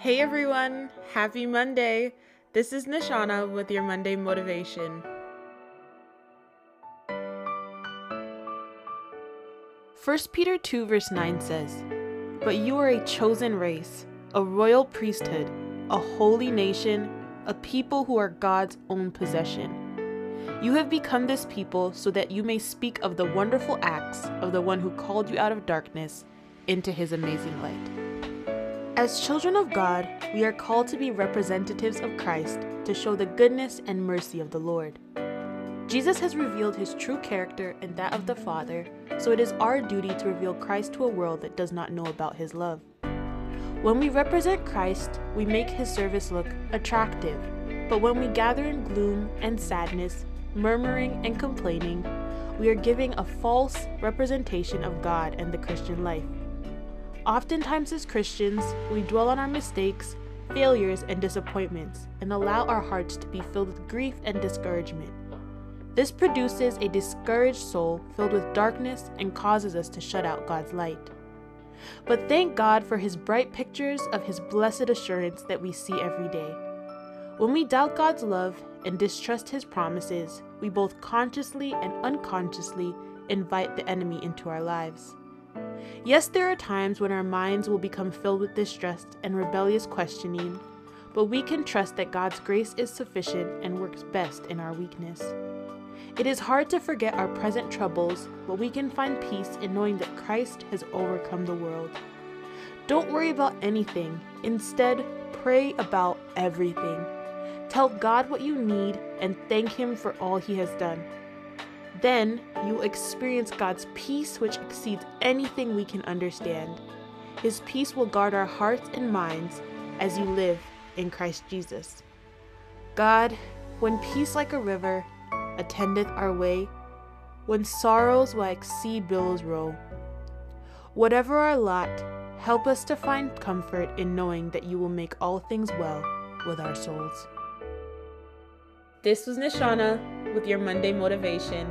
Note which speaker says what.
Speaker 1: Hey everyone, happy Monday. This is Nishana with your Monday motivation. 1 Peter 2, verse 9 says, But you are a chosen race, a royal priesthood, a holy nation, a people who are God's own possession. You have become this people so that you may speak of the wonderful acts of the one who called you out of darkness into his amazing light. As children of God, we are called to be representatives of Christ to show the goodness and mercy of the Lord. Jesus has revealed his true character and that of the Father, so it is our duty to reveal Christ to a world that does not know about his love. When we represent Christ, we make his service look attractive, but when we gather in gloom and sadness, murmuring and complaining, we are giving a false representation of God and the Christian life. Oftentimes, as Christians, we dwell on our mistakes, failures, and disappointments and allow our hearts to be filled with grief and discouragement. This produces a discouraged soul filled with darkness and causes us to shut out God's light. But thank God for His bright pictures of His blessed assurance that we see every day. When we doubt God's love and distrust His promises, we both consciously and unconsciously invite the enemy into our lives. Yes, there are times when our minds will become filled with distrust and rebellious questioning, but we can trust that God's grace is sufficient and works best in our weakness. It is hard to forget our present troubles, but we can find peace in knowing that Christ has overcome the world. Don't worry about anything. Instead, pray about everything. Tell God what you need and thank Him for all He has done. Then you'll experience God's peace, which exceeds anything we can understand. His peace will guard our hearts and minds as you live in Christ Jesus. God, when peace like a river attendeth our way, when sorrows like sea billows roll. Whatever our lot, help us to find comfort in knowing that you will make all things well with our souls. This was Nishana with your Monday motivation.